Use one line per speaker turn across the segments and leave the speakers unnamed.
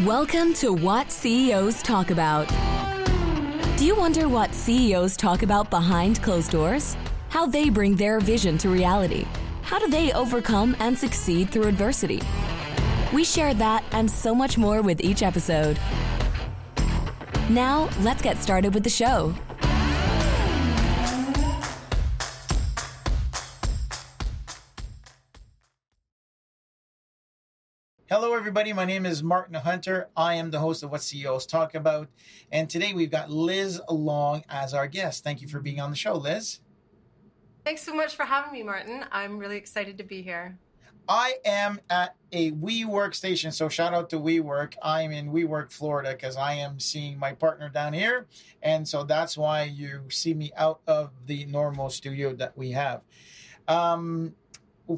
Welcome to What CEOs Talk About. Do you wonder what CEOs talk about behind closed doors? How they bring their vision to reality? How do they overcome and succeed through adversity? We share that and so much more with each episode. Now, let's get started with the show.
Hello, everybody. My name is Martin Hunter. I am the host of What CEOs Talk About. And today we've got Liz Long as our guest. Thank you for being on the show, Liz.
Thanks so much for having me, Martin. I'm really excited to be here.
I am at a WeWork station. So shout out to WeWork. I'm in WeWork, Florida, because I am seeing my partner down here. And so that's why you see me out of the normal studio that we have. Um,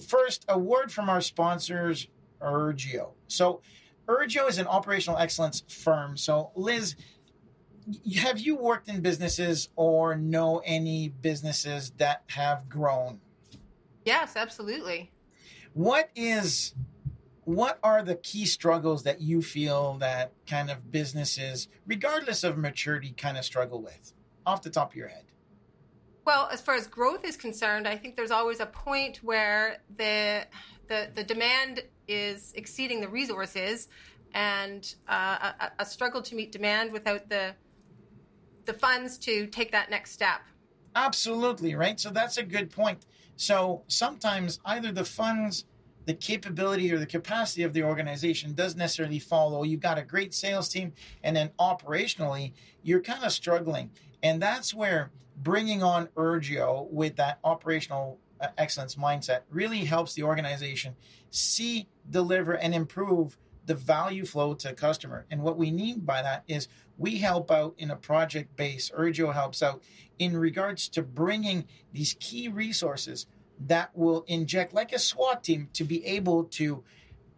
first, a word from our sponsors Urgio. So, Urgio is an operational excellence firm. So, Liz, have you worked in businesses or know any businesses that have grown?
Yes, absolutely.
What is what are the key struggles that you feel that kind of businesses regardless of maturity kind of struggle with off the top of your head?
Well, as far as growth is concerned, I think there's always a point where the the, the demand is exceeding the resources and uh, a, a, struggle to meet demand without the the funds to take that next step.
Absolutely, right? So that's a good point. So sometimes either the funds, the capability or the capacity of the organization doesn't necessarily follow. You've got a great sales team and then operationally you're kind of struggling. And that's where bringing on Urgio with that operational excellence mindset really helps the organization see, deliver, and improve the value flow to customer. And what we mean by that is we help out in a project base. Urgio helps out in regards to bringing these key resources that will inject, like a SWAT team, to be able to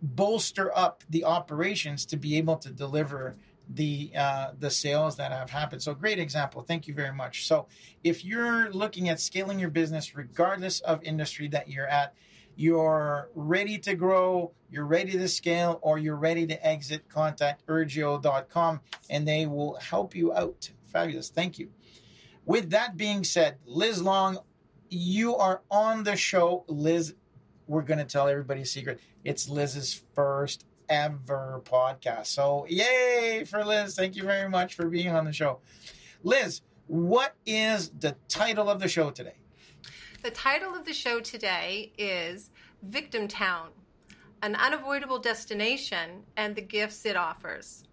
bolster up the operations to be able to deliver the uh, the sales that have happened. So great example. Thank you very much. So if you're looking at scaling your business, regardless of industry that you're at, you're ready to grow, you're ready to scale, or you're ready to exit, contact Urgio.com and they will help you out. Fabulous. Thank you. With that being said, Liz Long, you are on the show. Liz, we're going to tell everybody a secret. It's Liz's first ever podcast. So, yay for Liz. Thank you very much for being on the show. Liz, what is the title of the show today?
The title of the show today is Victim Town An Unavoidable Destination and the Gifts It Offers.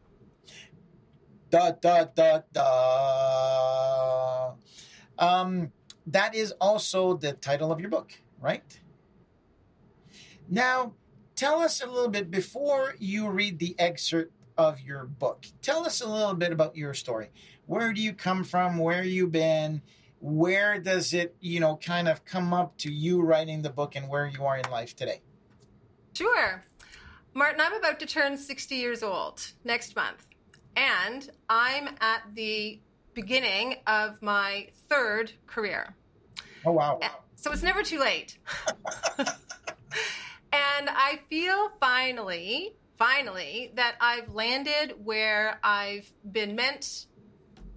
Da, da, da, da. Um, that is also the title of your book, right? Now, tell us a little bit before you read the excerpt of your book. Tell us a little bit about your story. Where do you come from? Where you been? Where does it, you know, kind of come up to you writing the book and where you are in life today?
Sure. Martin, I'm about to turn 60 years old next month. And I'm at the beginning of my third career.
Oh, wow.
Eh, so it's never too late. And I feel finally, finally, that I've landed where I've been meant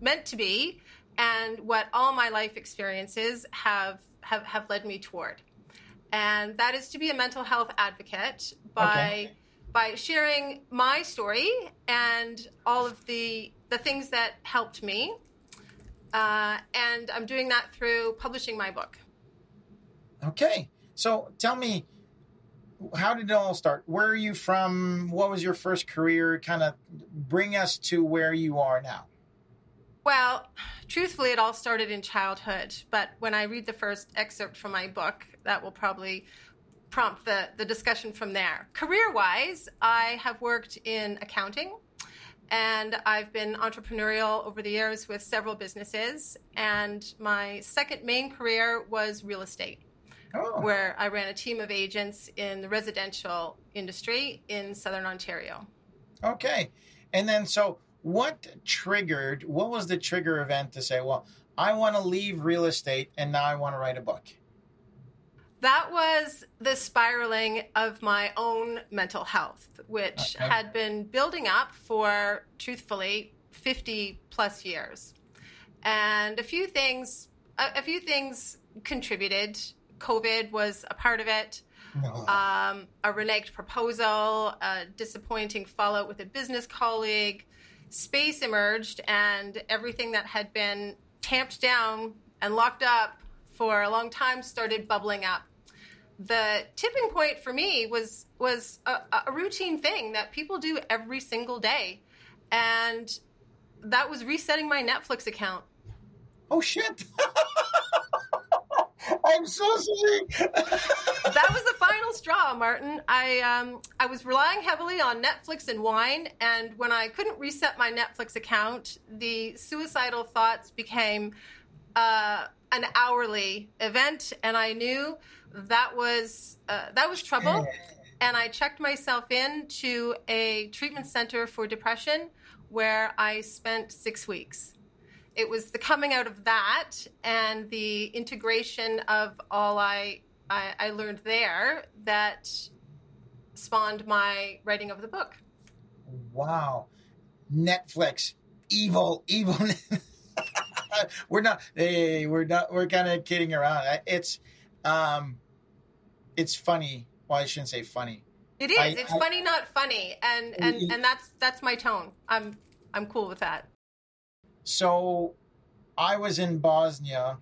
meant to be and what all my life experiences have have, have led me toward. And that is to be a mental health advocate by okay. by sharing my story and all of the the things that helped me. Uh, and I'm doing that through publishing my book.
Okay. So tell me, how did it all start? Where are you from? What was your first career? Kind of bring us to where you are now.
Well, truthfully, it all started in childhood. But when I read the first excerpt from my book, that will probably prompt the, the discussion from there. Career wise, I have worked in accounting and I've been entrepreneurial over the years with several businesses. And my second main career was real estate oh. where I ran a team of agents in the residential industry in Southern Ontario.
Okay. And then, so what triggered, what was the trigger event to say, well, I want to leave real estate and now I want to write a book?
That was the spiraling of my own mental health, which
Okay.
had been building up for, truthfully, 50 plus years. And a few things, a, a few things contributed. COVID was a part of it. Um, a reneged proposal, a disappointing fallout with a business colleague. Space emerged, and everything that had been tamped down and locked up for a long time started bubbling up. The tipping point for me was was a, a routine thing that people do every single day, and that was resetting my Netflix account.
Oh shit! I'm so sorry.
that was the final straw, Martin. I um, I was relying heavily on Netflix and wine, and when I couldn't reset my Netflix account, the suicidal thoughts became uh, an hourly event, and I knew that was uh, that was trouble. And I checked myself in to a treatment center for depression, where I spent six weeks it was the coming out of that and the integration of all I, I, I learned there that spawned my writing of the book.
Wow, Netflix, evil, evil. we're not. Hey, we're not. We're kind of kidding around. It's, um, it's funny. Well, I shouldn't say funny.
It is.
I-
it's
I-
funny, not funny, and and and that's that's my tone. I'm I'm cool with that.
So, I was in Bosnia,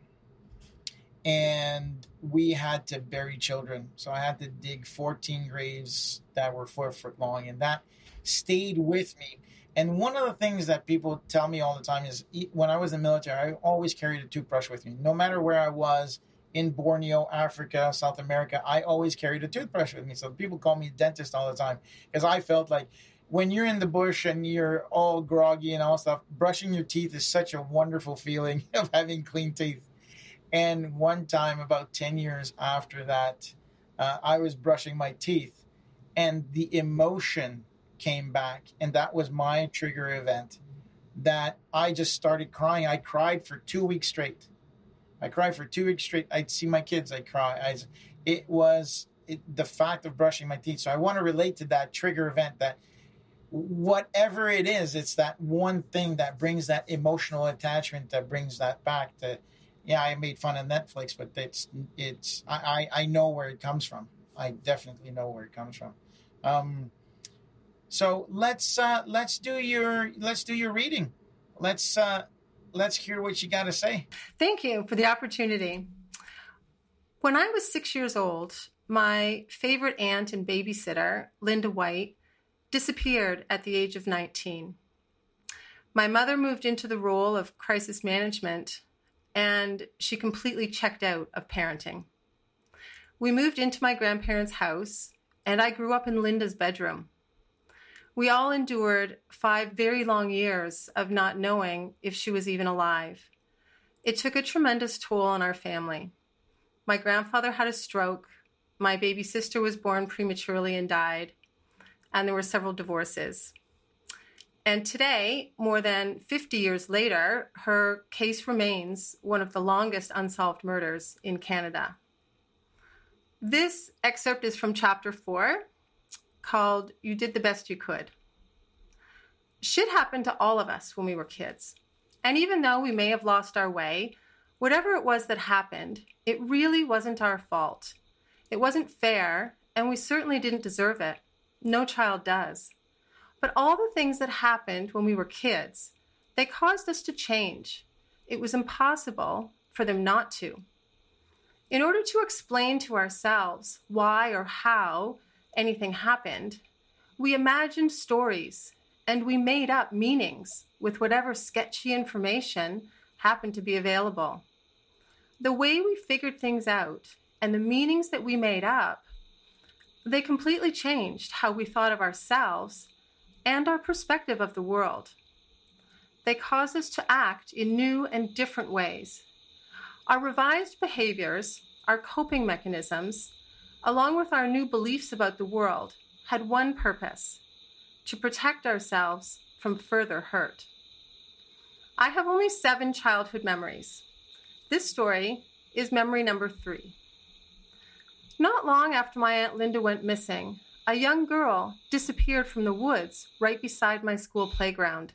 and we had to bury children. So I had to dig 14 graves that were four foot long, and that stayed with me. And one of the things that people tell me all the time is when I was in the military, I always carried a toothbrush with me. No matter where I was in Borneo, Africa, South America, I always carried a toothbrush with me. So people call me dentist all the time because I felt like when you're in the bush and you're all groggy and all stuff, brushing your teeth is such a wonderful feeling of having clean teeth. And one time, about 10 years after that, uh, I was brushing my teeth and the emotion came back. And that was my trigger event that I just started crying. I cried for two weeks straight. I cried for two weeks straight. I'd see my kids, I'd cry. I, it was it, the fact of brushing my teeth. So I want to relate to that trigger event that whatever it is, it's that one thing that brings that emotional attachment that brings that back to, yeah, I made fun of Netflix, but it's, it's, I, I, know where it comes from. I definitely know where it comes from. Um, so let's, uh, let's do your, let's do your reading. Let's, uh, let's hear what you got to say.
Thank you for the opportunity. When I was six years old, my favorite aunt and babysitter, Linda White, disappeared at the age of 19. My mother moved into the role of crisis management and she completely checked out of parenting. We moved into my grandparents' house and I grew up in Linda's bedroom. We all endured five very long years of not knowing if she was even alive. It took a tremendous toll on our family. My grandfather had a stroke, my baby sister was born prematurely and died, and there were several divorces. And today, more than 50 years later, her case remains one of the longest unsolved murders in Canada. This excerpt is from chapter four called You Did the Best You Could. Shit happened to all of us when we were kids. And even though we may have lost our way, whatever it was that happened, it really wasn't our fault. It wasn't fair, and we certainly didn't deserve it. No child does. But all the things that happened when we were kids, they caused us to change. It was impossible for them not to. In order to explain to ourselves why or how anything happened, we imagined stories and we made up meanings with whatever sketchy information happened to be available. The way we figured things out and the meanings that we made up, they completely changed how we thought of ourselves and our perspective of the world. They caused us to act in new and different ways. Our revised behaviors, our coping mechanisms, along with our new beliefs about the world, had one purpose to protect ourselves from further hurt. I have only seven childhood memories. This story is memory number three. Not long after my Aunt Linda went missing, a young girl disappeared from the woods right beside my school playground.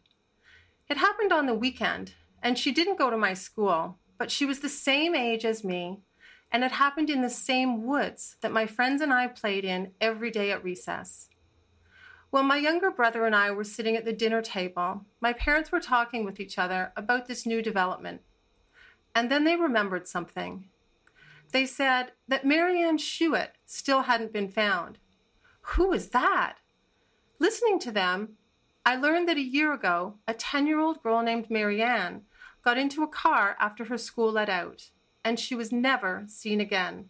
It happened on the weekend, and she didn't go to my school, but she was the same age as me, and it happened in the same woods that my friends and I played in every day at recess. While my younger brother and I were sitting at the dinner table, my parents were talking with each other about this new development. And then they remembered something. They said that Marianne Schuett still hadn't been found. Who was that? Listening to them, I learned that a year ago, a 10 year old girl named Marianne got into a car after her school let out, and she was never seen again.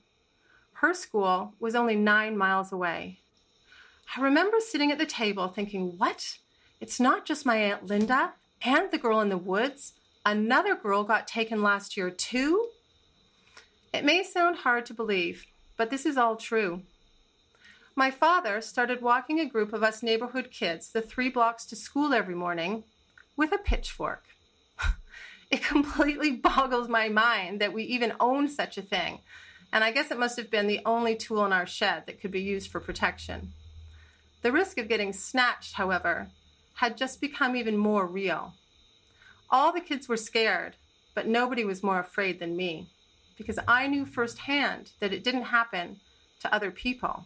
Her school was only nine miles away. I remember sitting at the table thinking, what? It's not just my Aunt Linda and the girl in the woods. Another girl got taken last year, too? It may sound hard to believe, but this is all true. My father started walking a group of us neighborhood kids the three blocks to school every morning with a pitchfork. it completely boggles my mind that we even own such a thing, and I guess it must have been the only tool in our shed that could be used for protection. The risk of getting snatched, however, had just become even more real. All the kids were scared, but nobody was more afraid than me because I knew firsthand that it didn't happen to other people.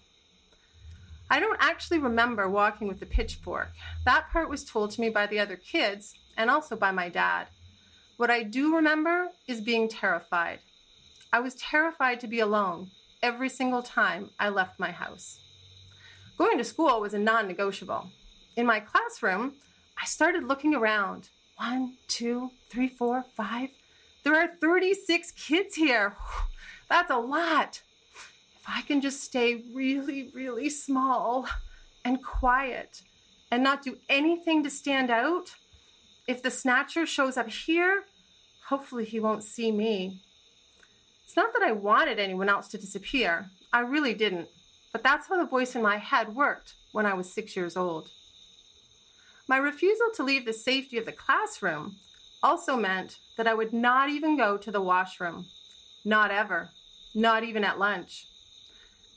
I don't actually remember walking with the pitchfork. That part was told to me by the other kids and also by my dad. What I do remember is being terrified. I was terrified to be alone every single time I left my house. Going to school was a non negotiable. In my classroom, I started looking around. One, two, three, four, five. There are 36 kids here. That's a lot if I can just stay really, really small and quiet and not do anything to stand out, if the snatcher shows up here, hopefully he won't see me. It's not that I wanted anyone else to disappear. I really didn't. But that's how the voice in my head worked when I was six years old. My refusal to leave the safety of the classroom also meant that I would not even go to the washroom. Not ever. Not even at lunch.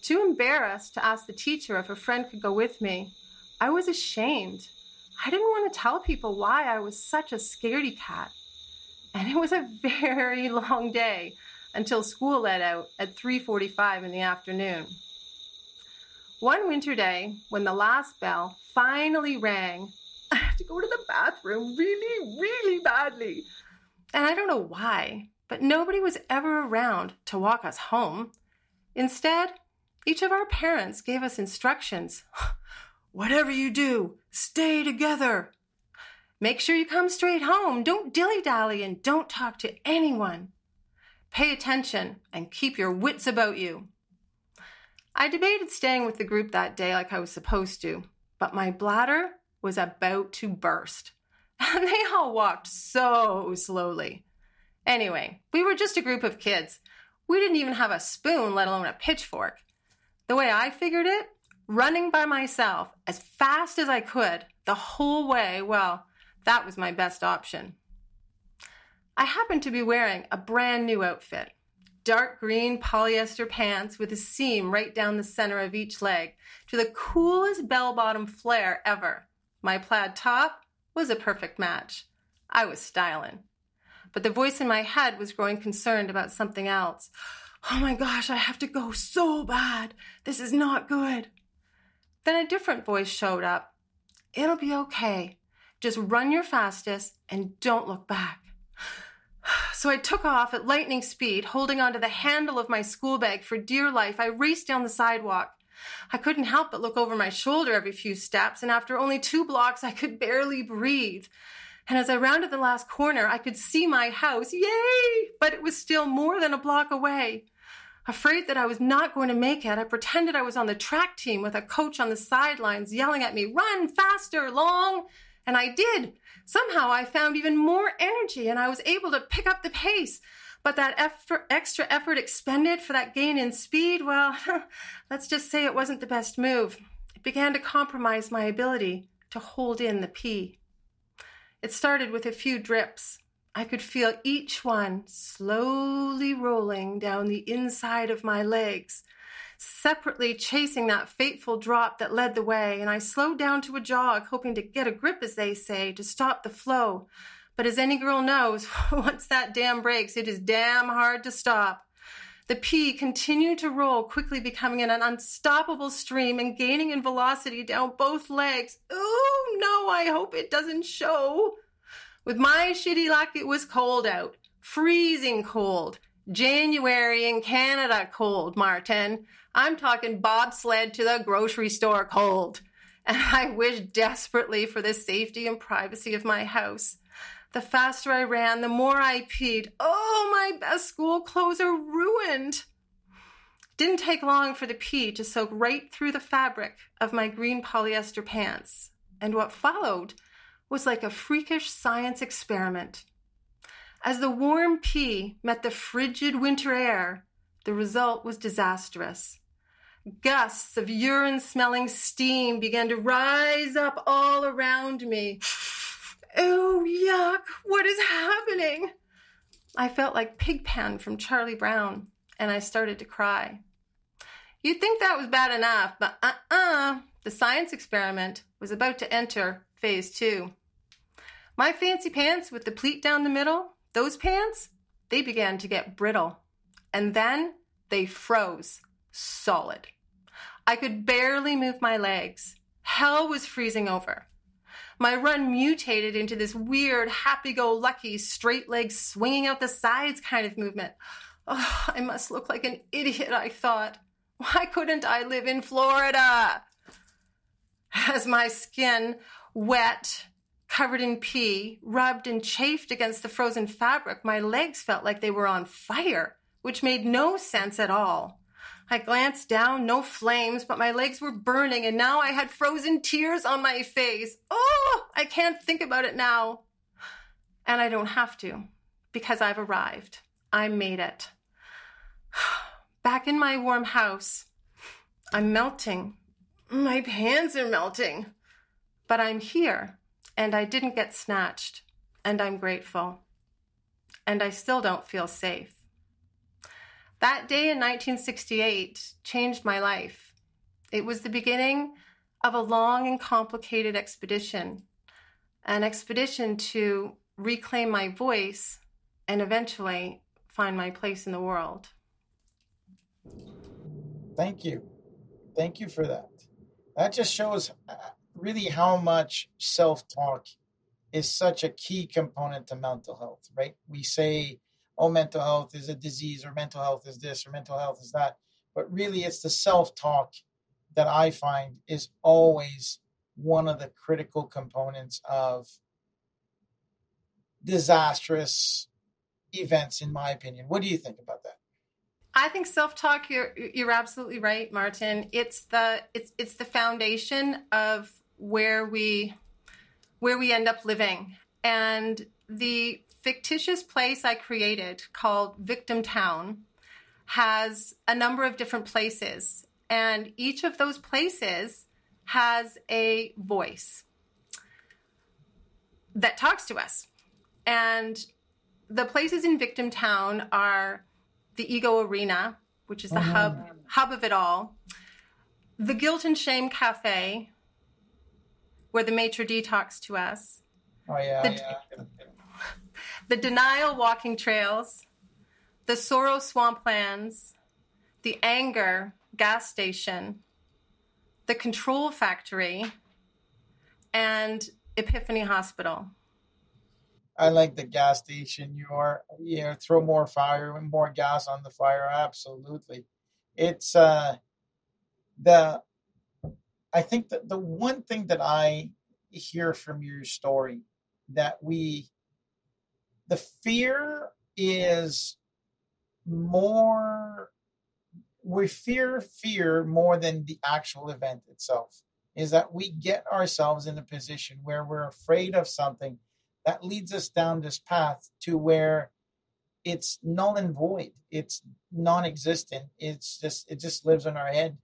Too embarrassed to ask the teacher if a friend could go with me, I was ashamed. I didn't want to tell people why I was such a scaredy cat. And it was a very long day until school let out at 3:45 in the afternoon. One winter day, when the last bell finally rang, To go to the bathroom really, really badly. And I don't know why, but nobody was ever around to walk us home. Instead, each of our parents gave us instructions. Whatever you do, stay together. Make sure you come straight home. Don't dilly dally and don't talk to anyone. Pay attention and keep your wits about you. I debated staying with the group that day like I was supposed to, but my bladder was about to burst. And they all walked so slowly. Anyway, we were just a group of kids. We didn't even have a spoon, let alone a pitchfork. The way I figured it, running by myself as fast as I could the whole way, well, that was my best option. I happened to be wearing a brand new outfit dark green polyester pants with a seam right down the center of each leg to the coolest bell bottom flare ever. My plaid top was a perfect match. I was styling. But the voice in my head was growing concerned about something else. Oh my gosh, I have to go so bad. This is not good. Then a different voice showed up. It'll be okay. Just run your fastest and don't look back. So I took off at lightning speed, holding onto the handle of my school bag for dear life. I raced down the sidewalk. I couldn't help but look over my shoulder every few steps, and after only two blocks, I could barely breathe. And as I rounded the last corner, I could see my house. Yay! But it was still more than a block away. Afraid that I was not going to make it, I pretended I was on the track team with a coach on the sidelines yelling at me, run faster, long. And I did. Somehow I found even more energy and I was able to pick up the pace. But that effort, extra effort expended for that gain in speed, well, let's just say it wasn't the best move. It began to compromise my ability to hold in the pee. It started with a few drips, I could feel each one slowly rolling down the inside of my legs. separately chasing that fateful drop that led the way, and I slowed down to a jog, hoping to get a grip, as they say, to stop the flow. But as any girl knows, once that dam breaks, it is damn hard to stop. The pee continued to roll, quickly becoming an unstoppable stream and gaining in velocity down both legs. Oh no, I hope it doesn't show. With my shitty luck, it was cold out. Freezing cold. January in Canada cold, Martin. I'm talking bobsled to the grocery store cold. And I wished desperately for the safety and privacy of my house. The faster I ran, the more I peed. Oh, my best school clothes are ruined. Didn't take long for the pee to soak right through the fabric of my green polyester pants. And what followed was like a freakish science experiment. As the warm pee met the frigid winter air, the result was disastrous. Gusts of urine smelling steam began to rise up all around me. Oh, yuck, what is happening? I felt like Pigpen from Charlie Brown, and I started to cry. You'd think that was bad enough, but uh uh-uh, uh, the science experiment was about to enter phase two. My fancy pants with the pleat down the middle, those pants, they began to get brittle. And then they froze solid. I could barely move my legs. Hell was freezing over. My run mutated into this weird, happy go lucky, straight legs swinging out the sides kind of movement. Oh, I must look like an idiot, I thought. Why couldn't I live in Florida? As my skin, wet, covered in pee, rubbed and chafed against the frozen fabric, my legs felt like they were on fire, which made no sense at all. I glanced down, no flames, but my legs were burning, and now I had frozen tears on my face. Oh, I can't think about it now. And I don't have to, because I've arrived. I made it. Back in my warm house, I'm melting. My pants are melting. But I'm here, and I didn't get snatched, and I'm grateful. And I still don't feel safe. That day in 1968 changed my life. It was the beginning of a long and complicated expedition, an expedition to reclaim my voice and eventually find my place in the world.
Thank you. Thank you for that. That just shows uh, really how much self talk is such a key component to mental health, right? We say oh, mental health is a disease, or mental health is this, or mental health is that. But really, it's the self talk that I find is always one of the critical components of disastrous events, in my opinion. What do you think about that?
I think self-talk. You're you're absolutely right, Martin. It's the it's it's the foundation of where we where we end up living, and the fictitious place I created called Victim Town has a number of different places, and each of those places has a voice that talks to us. And the places in Victim Town are the Ego Arena, which is the mm-hmm. hub hub of it all, the Guilt and Shame Cafe, where the maitre d talks to us.
Oh yeah, the, yeah
the denial walking trails, the sorrow swamplands, the anger gas station, the control factory, and Epiphany Hospital.
I like the gas station. You are, you know, throw more fire and more gas on the fire. Absolutely. It's, uh, the, I think that the one thing that I hear from your story that we the fear is more we fear fear more than the actual event itself is that we get ourselves in a position where we're afraid of something that leads us down this path to where it's null and void. It's non-existent. It's just it just lives in our head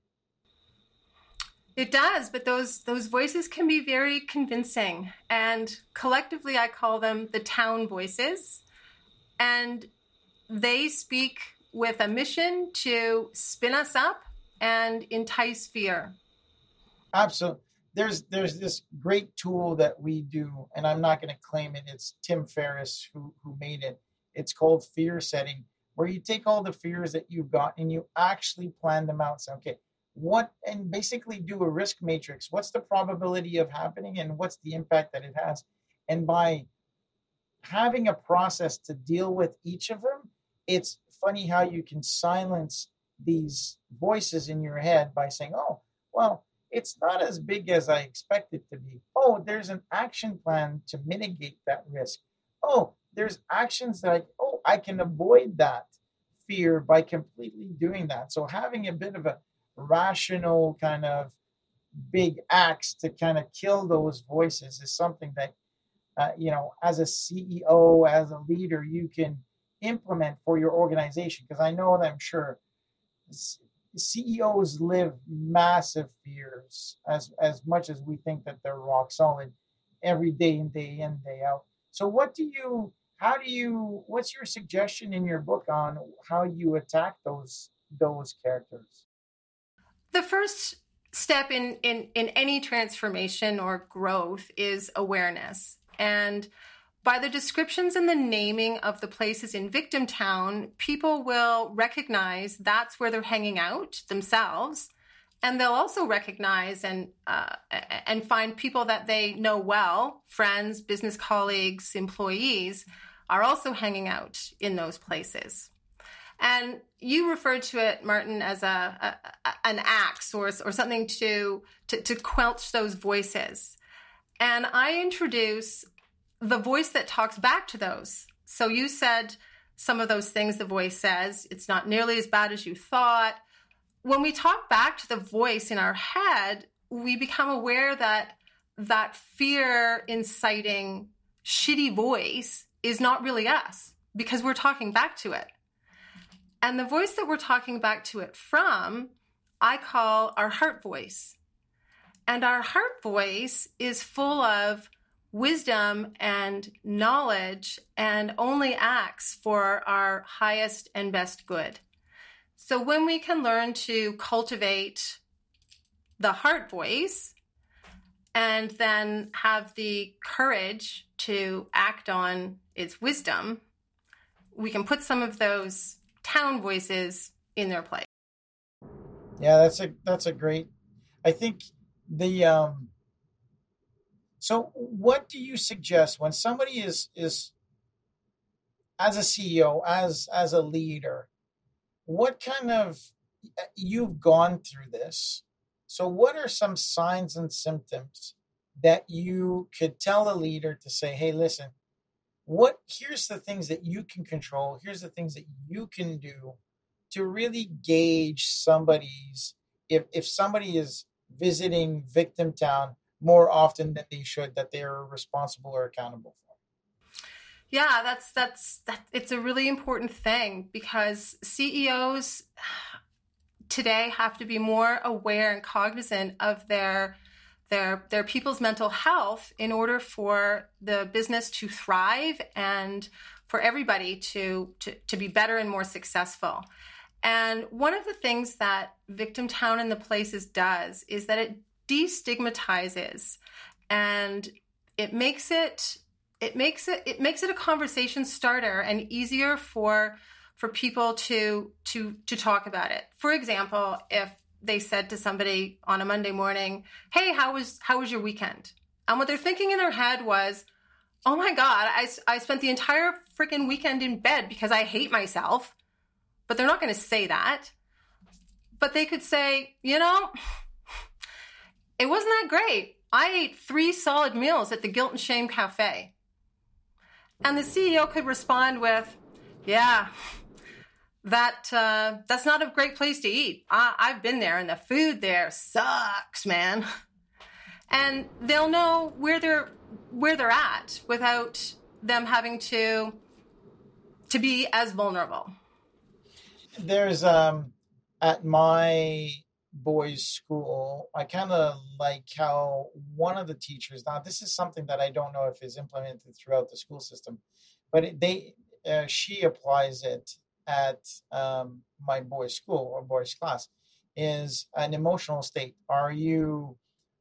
it does, but those those voices can be very convincing, and collectively, I call them the town voices, and they speak with a mission to spin us up and entice fear.
Absolutely. There's there's this great tool that we do, and I'm not going to claim it. It's Tim Ferriss who who made it. It's called fear setting, where you take all the fears that you've got and you actually plan them out. So, okay, what and basically do a risk matrix. What's the probability of happening, and what's the impact that it has? And by having a process to deal with each of them, it's funny how you can silence these voices in your head by saying, oh, well, it's not as big as I expect it to be. Oh, there's an action plan to mitigate that risk. Oh, there's actions that I, oh, I can avoid that fear by completely doing that. So having a bit of a rational kind of big axe to kind of kill those voices is something that, uh, you know, as a CEO, as a leader, you can implement for your organization. Because I know that I'm sure CEOs live massive fears as as much as we think that they're rock solid every day and day in day out. So what do you how do you what's your suggestion in your book on how you attack those those characters?
The first step in in in any transformation or growth is awareness. And by the descriptions and the naming of the places in Victim Town, people will recognize that's where they're hanging out themselves. And they'll also recognize and uh, and find people that they know well, friends, business colleagues, employees, are also hanging out in those places. And you referred to it, Martin, as a, a an axe or or something to, to to quelch those voices. And I introduce the voice that talks back to those. So you said some of those things the voice says, it's not nearly as bad as you thought. When we talk back to the voice in our head, we become aware that that fear inciting shitty voice is not really us because we're talking back to it. And the voice that we're talking back to it from, I call our heart voice. And our heart voice is full of wisdom and knowledge and only acts for our highest and best good. So when we can learn to cultivate the heart voice and then have the courage to act on its wisdom, we can put some of those town voices in their place.
Yeah, that's a that's a great I think the um so, what do you suggest when somebody is is as a CEO, as as a leader? What kind of you've gone through this? So, what are some signs and symptoms that you could tell a leader to say, "Hey, listen, what here's the things that you can control. Here's the things that you can do to really gauge somebody's if if somebody is visiting victim town more often than they should that they are responsible or accountable for
yeah that's that's that it's a really important thing because ceos today have to be more aware and cognizant of their their their people's mental health in order for the business to thrive and for everybody to to, to be better and more successful and one of the things that victim town and the places does is that it destigmatizes and it makes it it makes it it makes it a conversation starter and easier for for people to to to talk about it. For example, if they said to somebody on a Monday morning, "Hey, how was how was your weekend?" And what they're thinking in their head was, "Oh my god, I I spent the entire freaking weekend in bed because I hate myself." But they're not going to say that. But they could say, "You know, it wasn't that great. I ate three solid meals at the Guilt and Shame Cafe. And the CEO could respond with, Yeah, that uh, that's not a great place to eat. I, I've been there, and the food there sucks, man. And they'll know where they're where they're at without them having to to be as vulnerable.
There's um at my boys' school, I kind of like how one of the teachers. Now, this is something that I don't know if is implemented throughout the school system, but it, they uh, she applies it at um, my boys' school or boys' class, is an emotional state. Are you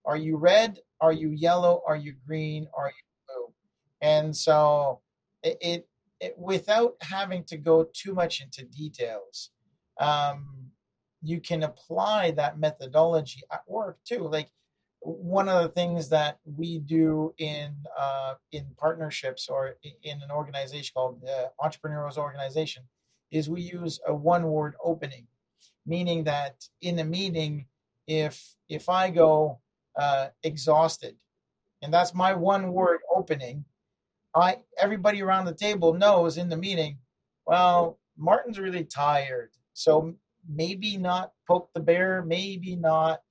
are you red? Are you yellow? Are you green? Are you blue? And so it, it, it without having to go too much into details, um, you can apply that methodology at work too. Like one of the things that we do in uh, in partnerships or in an organization called the Entrepreneurs Organization is we use a one word opening, meaning that in a meeting, if if I go uh, exhausted, and that's my one word opening, I everybody around the table knows in the meeting, well, Martin's really tired, so maybe not poke the bear, maybe not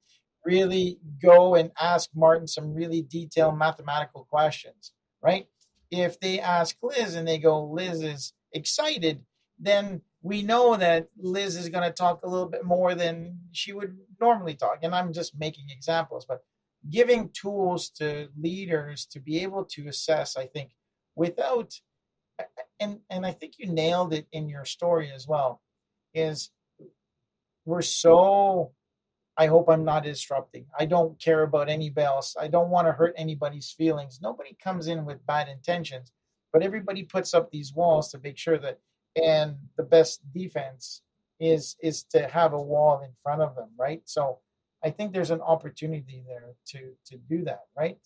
really go and ask Martin some really detailed mathematical questions, right? If they ask Liz and they go, Liz is excited, then we know that Liz is going to talk a little bit more than she would normally talk. And I'm just making examples, but giving tools to leaders to be able to assess, I think, without, and, and I think you nailed it in your story as well, is we're so I hope I'm not disrupting. I don't care about anybody else. I don't want to hurt anybody's feelings. Nobody comes in with bad intentions, but everybody puts up these walls to make sure that and the best defense is is to have a wall in front of them, right? So I think there's an opportunity there to to do that, right?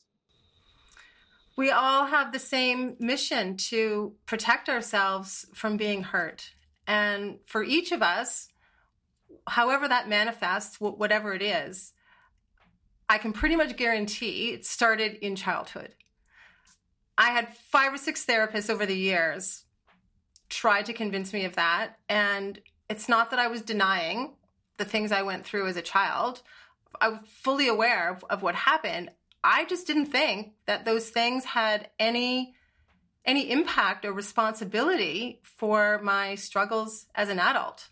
We all have the same mission to protect ourselves from being hurt. And for each of us, however that manifests, whatever it is, I can pretty much guarantee it started in childhood. I had five or six therapists over the years try to convince me of that. And it's not that I was denying the things I went through as a child. I was fully aware of, of what happened. I just didn't think that those things had any any impact or responsibility for my struggles as an adult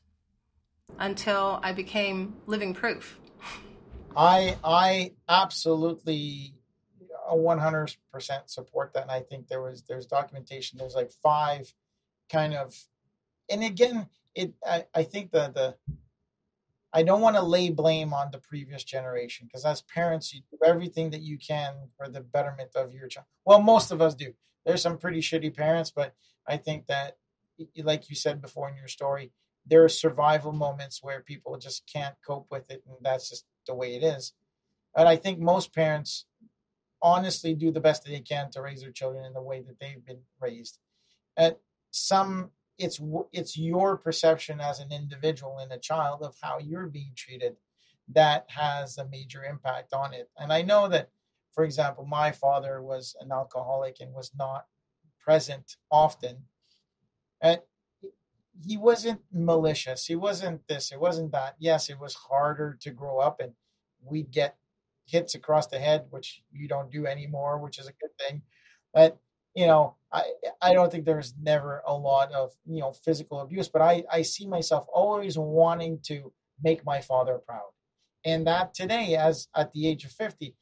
until I became living proof.
I I absolutely uh, 100% support that and I think there was there's documentation there's like five kind of and again it I, I think the the I don't want to lay blame on the previous generation because as parents you do everything that you can for the betterment of your child. Well, most of us do. There's some pretty shitty parents, but I think that like you said before in your story, there are survival moments where people just can't cope with it and that's just the way it is and i think most parents honestly do the best that they can to raise their children in the way that they've been raised and some it's it's your perception as an individual and a child of how you're being treated that has a major impact on it and i know that for example my father was an alcoholic and was not present often and he wasn't malicious. He wasn't this. It wasn't that. Yes, it was harder to grow up, and we'd get hits across the head, which you don't do anymore, which is a good thing. But you know, I I don't think there's never a lot of you know physical abuse, but I I see myself always wanting to make my father proud, and that today, as at the age of fifty,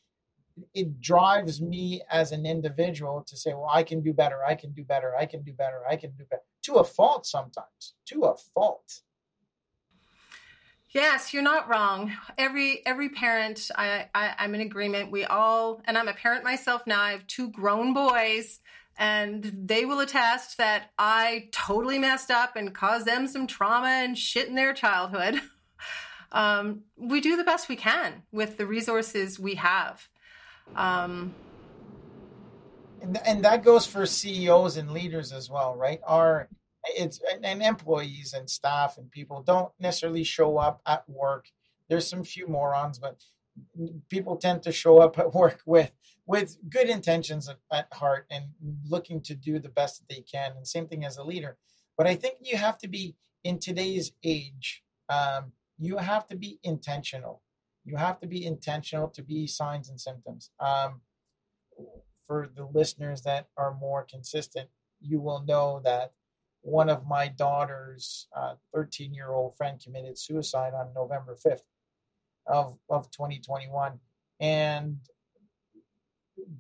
it drives me as an individual to say, well, I can do better. I can do better. I can do better. I can do better to a fault sometimes, to a fault.
Yes, you're not wrong. Every every parent, I, I I'm in agreement. We all, and I'm a parent myself now. I have two grown boys, and they will attest that I totally messed up and caused them some trauma and shit in their childhood. um, we do the best we can with the resources we have. Um,
and, and that goes for CEOs and leaders as well, right? Our it's and employees and staff and people don't necessarily show up at work. There's some few morons, but people tend to show up at work with with good intentions at heart and looking to do the best that they can. And same thing as a leader. But I think you have to be in today's age. Um, you have to be intentional. You have to be intentional to be signs and symptoms. Um, for the listeners that are more consistent, you will know that one of my daughter's 13 uh, year old friend committed suicide on November 5th of, of 2021. And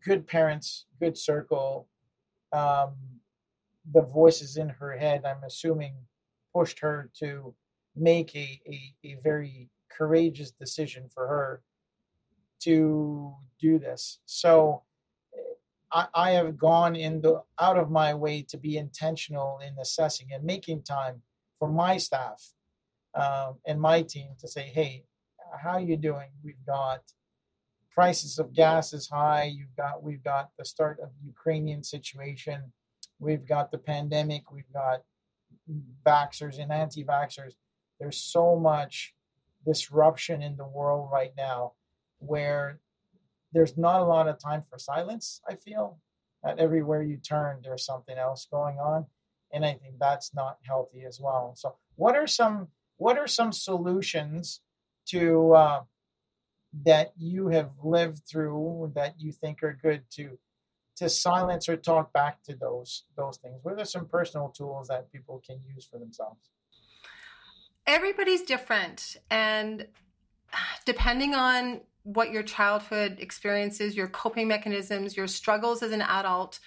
good parents, good circle, um, the voices in her head, I'm assuming, pushed her to make a, a, a very courageous decision for her to do this. So I, I have gone in the out of my way to be intentional in assessing and making time for my staff um, and my team to say, "Hey, how are you doing? We've got prices of gas is high. You've got we've got the start of Ukrainian situation. We've got the pandemic. We've got vaxxers and anti-vaxxers. There's so much disruption in the world right now where there's not a lot of time for silence, I feel. That everywhere you turn, there's something else going on. And I think that's not healthy as well. So what are some what are some solutions to uh, that you have lived through that you think are good to to silence or talk back to those those things? What are some personal tools that people can use for themselves?
Everybody's different, and depending on what your childhood experiences, your coping mechanisms, your struggles as an adult,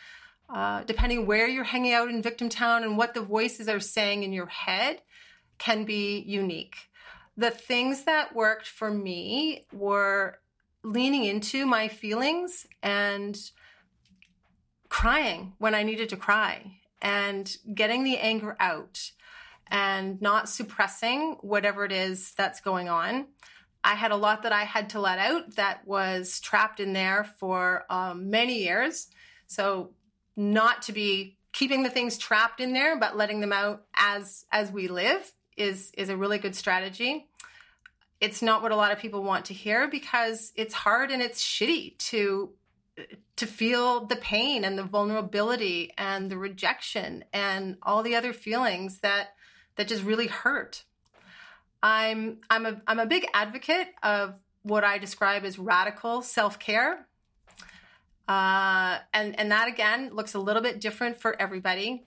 uh, depending where you're hanging out in victim town and what the voices are saying in your head, can be unique. The things that worked for me were leaning into my feelings and crying when I needed to cry and getting the anger out and not suppressing whatever it is that's going on. I had a lot that I had to let out that was trapped in there for um, many years. So, not to be keeping the things trapped in there, but letting them out as as we live is is a really good strategy. It's not what a lot of people want to hear because it's hard and it's shitty to to feel the pain and the vulnerability and the rejection and all the other feelings that that just really hurt. I'm I'm a I'm a big advocate of what I describe as radical self care, uh, and and that again looks a little bit different for everybody.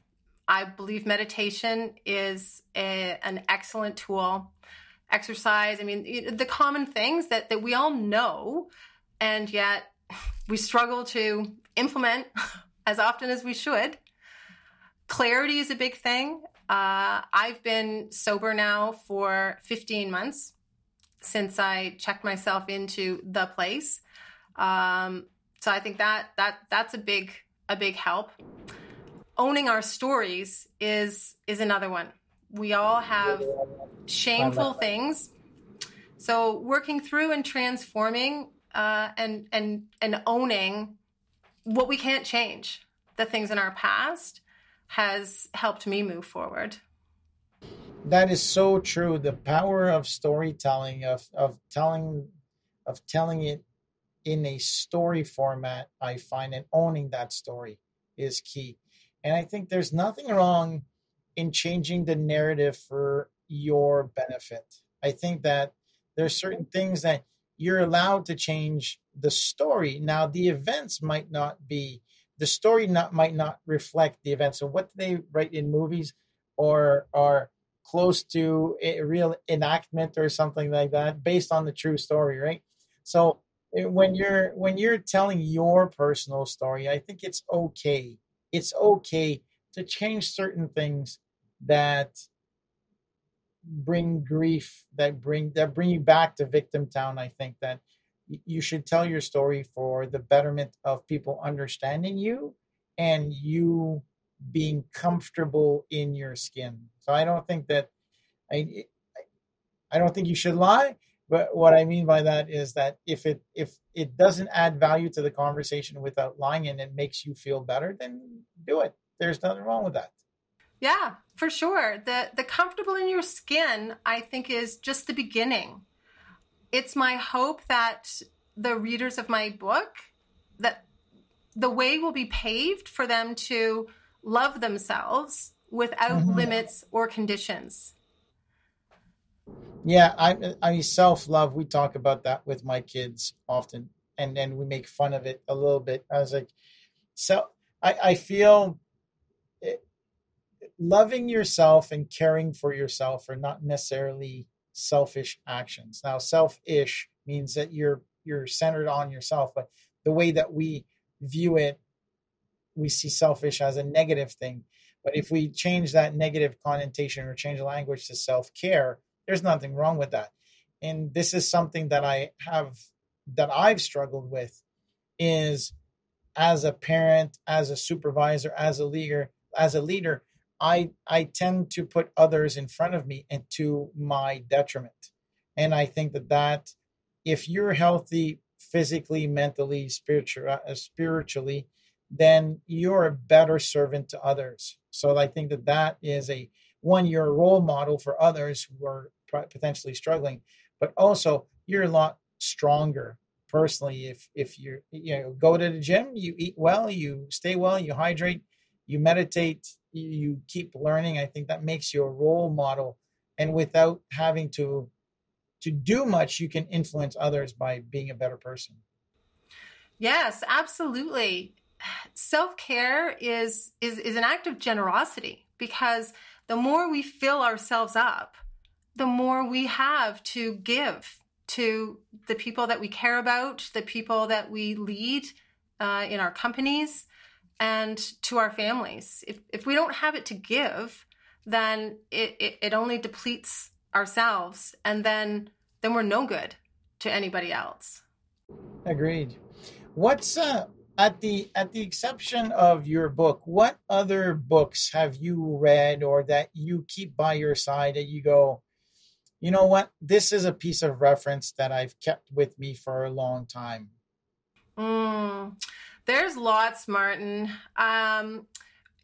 I believe meditation is a, an excellent tool. Exercise, I mean, the common things that that we all know, and yet we struggle to implement as often as we should. Clarity is a big thing. Uh, I've been sober now for 15 months since I checked myself into the place. Um, so I think that that that's a big a big help. Owning our stories is is another one. We all have shameful things. So working through and transforming uh, and and and owning what we can't change, the things in our past, has helped me move forward.
That is so true. The power of storytelling, of of telling, of telling it in a story format, I find, and owning that story is key. And I think there's nothing wrong in changing the narrative for your benefit. I think that there's certain things that you're allowed to change the story. Now, the events might not be the story not might not reflect the events. So what they write in movies or are close to a real enactment or something like that based on the true story, right? So eh, when you're when you're telling your personal story, I think it's okay. It's okay to change certain things that bring grief that bring that bring you back to victim town i think that you should tell your story for the betterment of people understanding you and you being comfortable in your skin. So I don't think that I I don't think you should lie, but what I mean by that is that if it if it doesn't add value to the conversation without lying and it makes you feel better, then do it. There's nothing wrong with that.
Yeah, for sure. The the comfortable in your skin, I think, is just the beginning it's my hope that the readers of my book that the way will be paved for them to love themselves without mm-hmm. limits or conditions.
Yeah, I I self love. We talk about that with my kids often, and then we make fun of it a little bit. I was like, so I I feel it, loving yourself and caring for yourself are not necessarily selfish actions. Now, selfish means that you're you're centered on yourself, but the way that we view it, we see selfish as a negative thing. But if we change that negative connotation or change the language to self care, there's nothing wrong with that. and this is something that I have that I've struggled with is as a parent, as a supervisor, as a leader, as a leader, I I tend to put others in front of me and to my detriment. And I think that that if you're healthy physically, mentally, spiritual, uh, spiritually, then you're a better servant to others. So I think that that is a one you're a role model for others who are potentially struggling, but also you're a lot stronger personally if if you you know go to the gym, you eat well, you stay well, you hydrate, you meditate, you keep learning. I think that makes you a role model, and without having to to do much, you can influence others by being a better person.
Yes, absolutely. Self care is, is is an act of generosity because the more we fill ourselves up, the more we have to give to the people that we care about, the people that we lead uh, in our companies, and to our families. If, if we don't have it to give, then it, it, it only depletes ourselves, and then then we're no good to anybody else.
Agreed. What's uh, at the at the exception of your book, what other books have you read or that you keep by your side that you go, you know what? This is a piece of reference that I've kept with me for a long time.
Mm, there's lots, Martin. Um,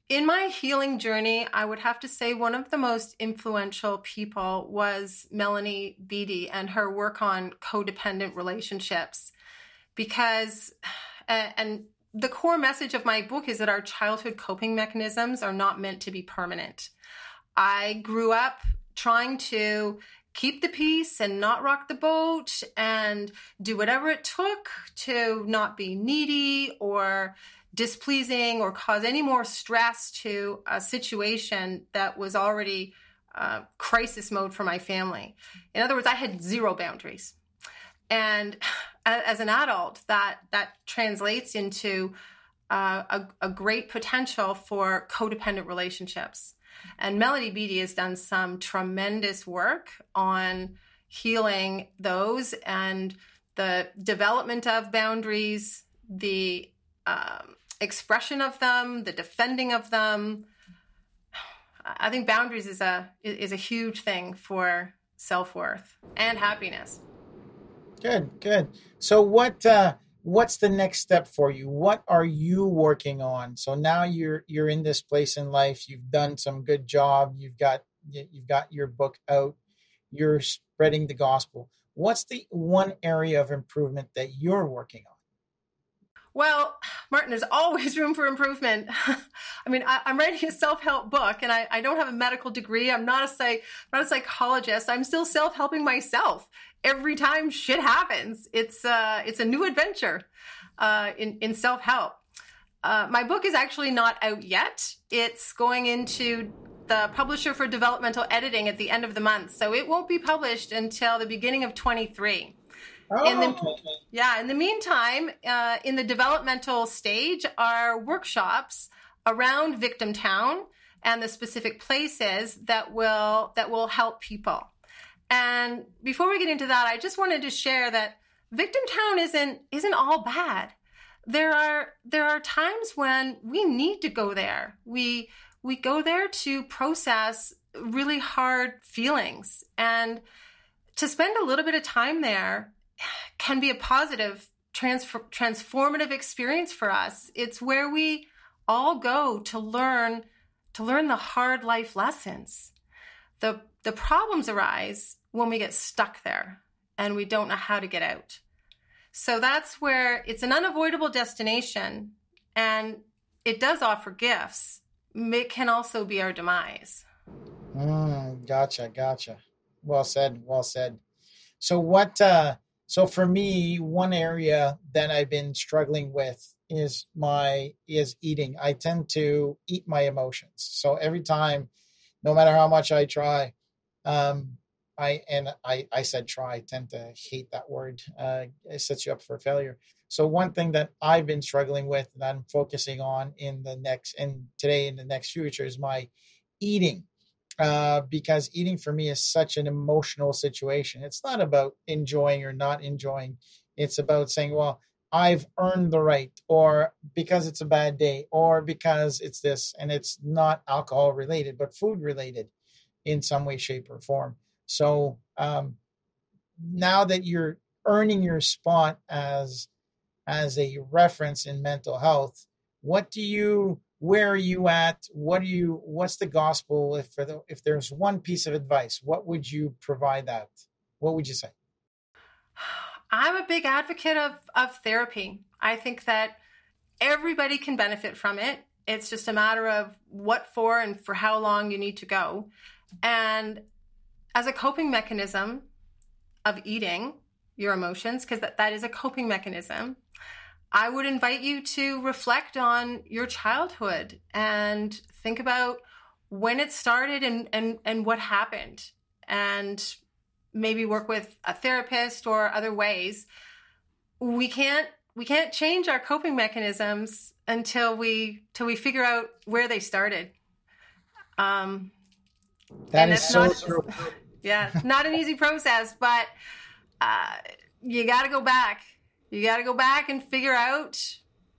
in my healing journey, I would have to say one of the most influential people was Melody Beattie and her work on codependent relationships. Because, and the core message of my book is that our childhood coping mechanisms are not meant to be permanent. I grew up trying to keep the peace and not rock the boat and do whatever it took to not be needy or displeasing or cause any more stress to a situation that was already uh, crisis mode for my family. In other words, I had zero boundaries. And as an adult, that that translates into uh, a, a great potential for codependent relationships. And Melody Beattie has done some tremendous work on healing those and the development of boundaries, the um, expression of them, the defending of them. I think boundaries is a is a huge thing for self worth and happiness.
Good, good. So what uh, what's the next step for you? What are you working on? So now you're you're in this place in life. You've done some good job. You've got you've got your book out. You're spreading the gospel. What's the one area of improvement that you're working on?
Well, Martin, there's always room for improvement. I mean, I, am writing a self-help book, and I, I, don't have a medical degree. I'm not a psych, not a psychologist. I'm still self-helping myself every time shit happens. It's uh, it's a new adventure uh, in in self-help. Uh, my book is actually not out yet. It's going into the publisher for developmental editing at the end of the month, so it won't be published until the beginning of 23. Oh. In the, oh. yeah, in the meantime, uh, in the developmental stage are workshops around Victim Town and the specific places that will that will help people. And before we get into that, I just wanted to share that Victim Town isn't isn't all bad. There are there are times when we need to go there. We we go there to process really hard feelings and to spend a little bit of time there can be a positive transfer, transformative experience for us. It's where we all go to learn to learn the hard life lessons. The the problems arise when we get stuck there and we don't know how to get out. So that's where it's an unavoidable destination and it does offer gifts. It can also be our demise.
Mm, gotcha, gotcha. Well said, well said. So what uh so for me, one area that I've been struggling with is my is eating. I tend to eat my emotions. So every time, no matter how much I try, um, I and I I said try. I tend to hate that word. Uh, it sets you up for failure. So one thing that I've been struggling with that I'm focusing on in the next and today in the next future is my eating. Uh, because eating for me is such an emotional situation. It's not about enjoying or not enjoying. It's about saying, well, I've earned the right, or because it's a bad day, or because it's this, and it's not alcohol related, but food related in some way, shape, or form. So um, now that you're earning your spot as as a reference in mental health, what do you where are you at? What do you what's the gospel? If if there's one piece of advice what would you provide that? What would you say?
I'm a big advocate of of therapy. I think that everybody can benefit from it. It's just a matter of what for and for how long you need to go. And as a coping mechanism of eating your emotions because that, that is a coping mechanism I would invite you to reflect on your childhood and think about when it started and, and, and what happened. And maybe work with a therapist or other ways. We can't we can't change our coping mechanisms until we till we figure out where they started. Um,
that is so
not, true. Yeah, not an easy process, but uh, you got to go back you got to go back and figure out.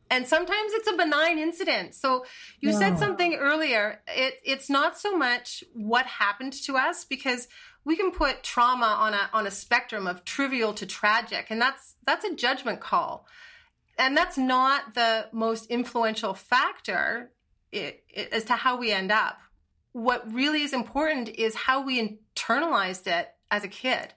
And sometimes it's a benign incident. So you yeah. said something earlier. It, it's not so much what happened to us because we can put trauma on a on a spectrum of trivial to tragic, and that's that's a judgment call, and that's not the most influential factor it, it, as to how we end up. What really is important is how we internalized it as a kid.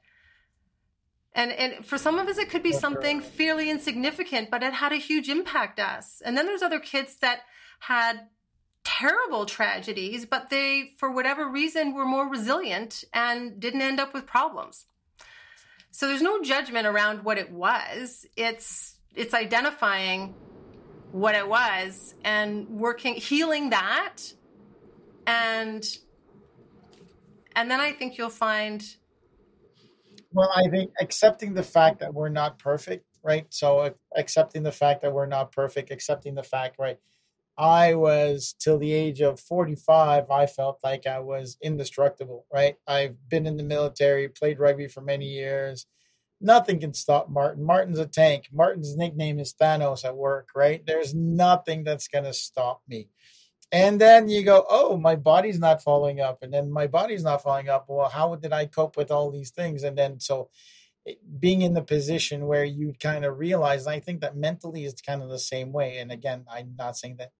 And, and for some of us, it could be something fairly insignificant, but it had a huge impact us. And then there's other kids that had terrible tragedies, but they, for whatever reason, were more resilient and didn't end up with problems. So there's no judgment around what it was. It's it's identifying what it was and working healing that and and then I think you'll find
well, I think accepting the fact that we're not perfect, right? So uh, accepting the fact that we're not perfect, accepting the fact, right? I was till the age of 45, I felt like I was indestructible, right? I've been in the military, played rugby for many years. Nothing can stop Martin. Martin's a tank. Martin's nickname is Thanos at work, right? There's nothing that's going to stop me and then you go oh my body's not following up. And then my body's not following up. Well how did i cope with all these things? And then so being in the position where you kind of realize i think that mentally is kind of the same way. And again i'm not saying that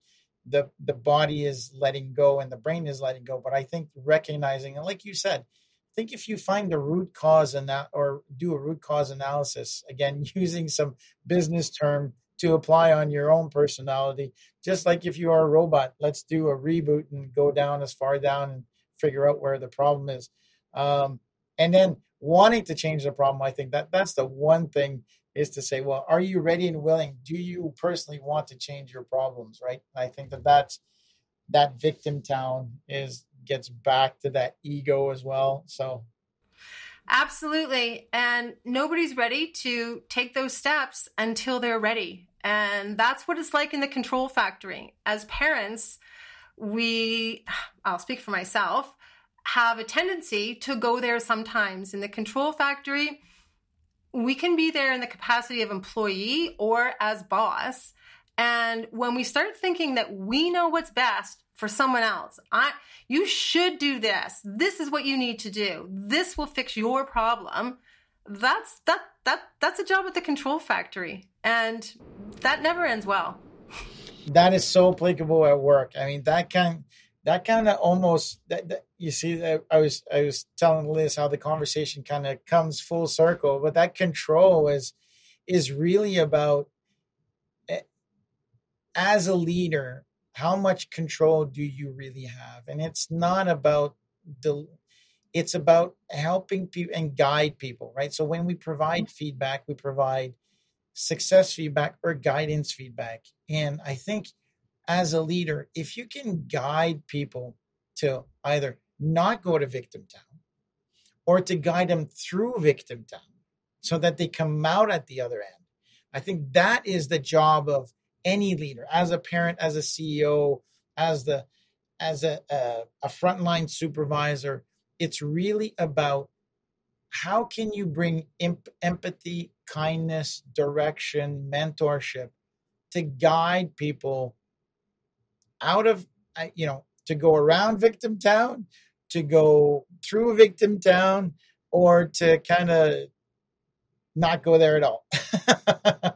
the the body is letting go and the brain is letting go but i think recognizing and like you said i think if you find the root cause and that or do a root cause analysis again using some business term to apply on your own personality. Just like if you are a robot, let's do a reboot and go down as far down and figure out where the problem is. Um, and then wanting to change the problem, I think that that's the one thing is to say, well, are you ready and willing? Do you personally want to change your problems? Right. I think that that's that victim town is gets back to that ego as well. So
Absolutely. And nobody's ready to take those steps until they're ready. And that's what it's like in the control factory. As parents, we, I'll speak for myself, have a tendency to go there sometimes. In the control factory, we can be there in the capacity of employee or as boss. And when we start thinking that we know what's best for someone else. I you should do this. This is what you need to do. This will fix your problem. That's that that that's a job at the control factory and that never ends well.
That is so applicable at work. I mean that kind that kind of almost that, that, you see that I was I was telling Liz how the conversation kind of comes full circle, but that control is is really about eh, as a leader how much control do you really have? And it's not about the it's about helping people and guide people right? So when we provide mm-hmm. feedback we provide success feedback or guidance feedback. And i think as a leader if you can guide people to either not go to victim town or to guide them through victim town so that they come out at the other end i think that is the job of any leader, as a parent, as a CEO, as the as a, a, a frontline supervisor, it's really about how can you bring imp- empathy, kindness, direction, mentorship to guide people out of, you know, to go around victim town, to go through victim town, or to kind of not go there at all.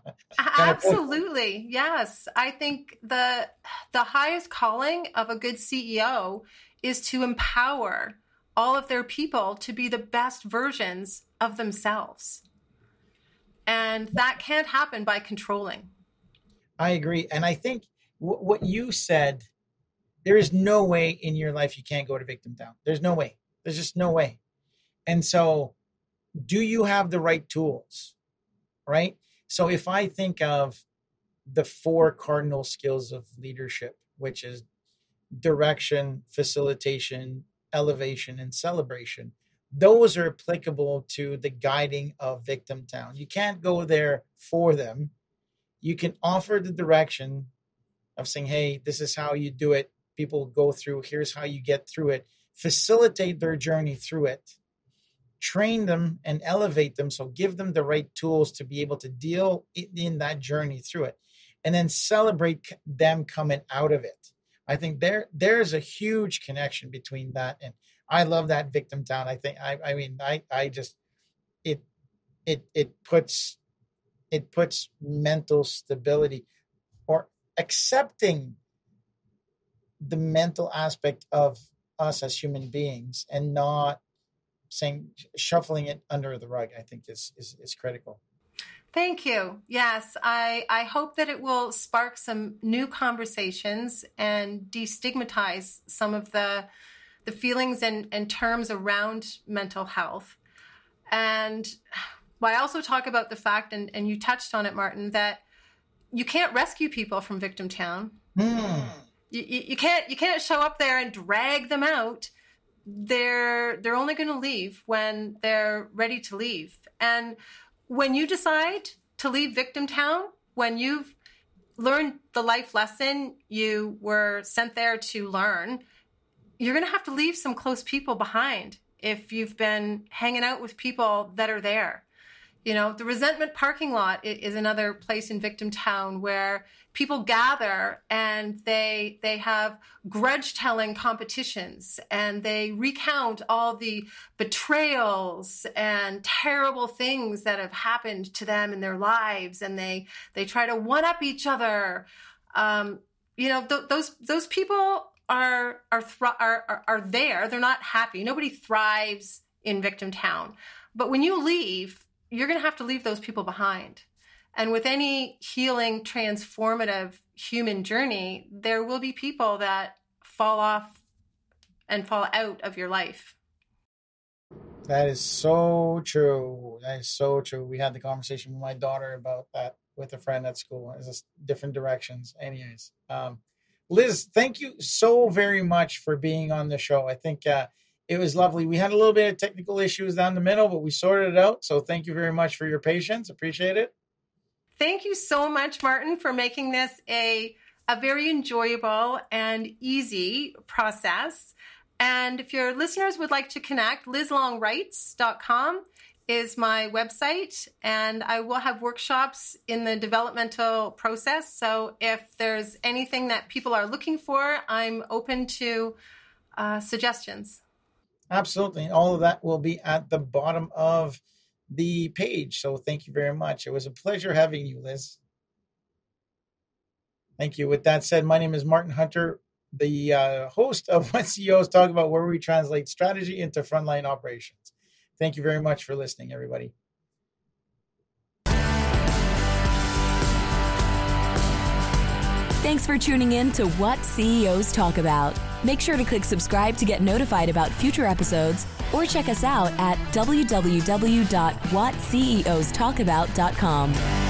Absolutely. Yes. I think the the highest calling of a good CEO is to empower all of their people to be the best versions of themselves. And that can't happen by controlling.
I agree. And I think w- what you said, there is no way in your life you can't go to victim town. There's no way. There's just no way. And so, do you have the right tools? Right? So, if I think of the four cardinal skills of leadership, which is direction, facilitation, elevation, and celebration, those are applicable to the guiding of Victim Town. You can't go there for them. You can offer the direction of saying, hey, this is how you do it. People go through, here's how you get through it. Facilitate their journey through it. Train them and elevate them. So give them the right tools to be able to deal in that journey through it. And then celebrate them coming out of it. I think there there's a huge connection between that and I love that victim town. I think I I mean I I just it it it puts it puts mental stability or accepting the mental aspect of us as human beings and not saying shuffling it under the rug i think is is, is critical
Thank you. Yes, I, I hope that it will spark some new conversations and destigmatize some of the the feelings and, and terms around mental health. And I also talk about the fact, and, and you touched on it, Martin, that you can't rescue people from victim town. Mm. You, you, you can't you can't show up there and drag them out. They're they're only going to leave when they're ready to leave. And when you decide to leave victim town, when you've learned the life lesson you were sent there to learn, you're going to have to leave some close people behind if you've been hanging out with people that are there. You know, the resentment parking lot is another place in Victim Town where people gather and they they have grudge telling competitions and they recount all the betrayals and terrible things that have happened to them in their lives and they they try to one up each other. Um, you know, th- those those people are are, are are are there. They're not happy. Nobody thrives in Victim Town. But when you leave you're going to have to leave those people behind. And with any healing, transformative human journey, there will be people that fall off and fall out of your life.
That is so true. That is so true. We had the conversation with my daughter about that with a friend at school. It's just different directions. Anyways, um, Liz, thank you so very much for being on the show. I think uh, it was lovely. We had a little bit of technical issues down the middle, but we sorted it out. So thank you very much for your patience. Appreciate it.
Thank you so much, Martin, for making this a a very enjoyable and easy process. And if your listeners would like to connect, lizlongwrites.com is my website, and I will have workshops in the developmental process. So if there's anything that people are looking for, I'm open to uh, suggestions.
Absolutely. All of that will be at the bottom of the page. So thank you very much. It was a pleasure having you, Liz. Thank you. With that said, my name is Martin Hunter, the uh, host of What CEOs Talk About, where we translate strategy into frontline operations. Thank you very much for listening, everybody.
Thanks for tuning in to What CEOs Talk About. Make sure to click subscribe to get notified about future episodes or check us out at www.whatceostalkabout.com.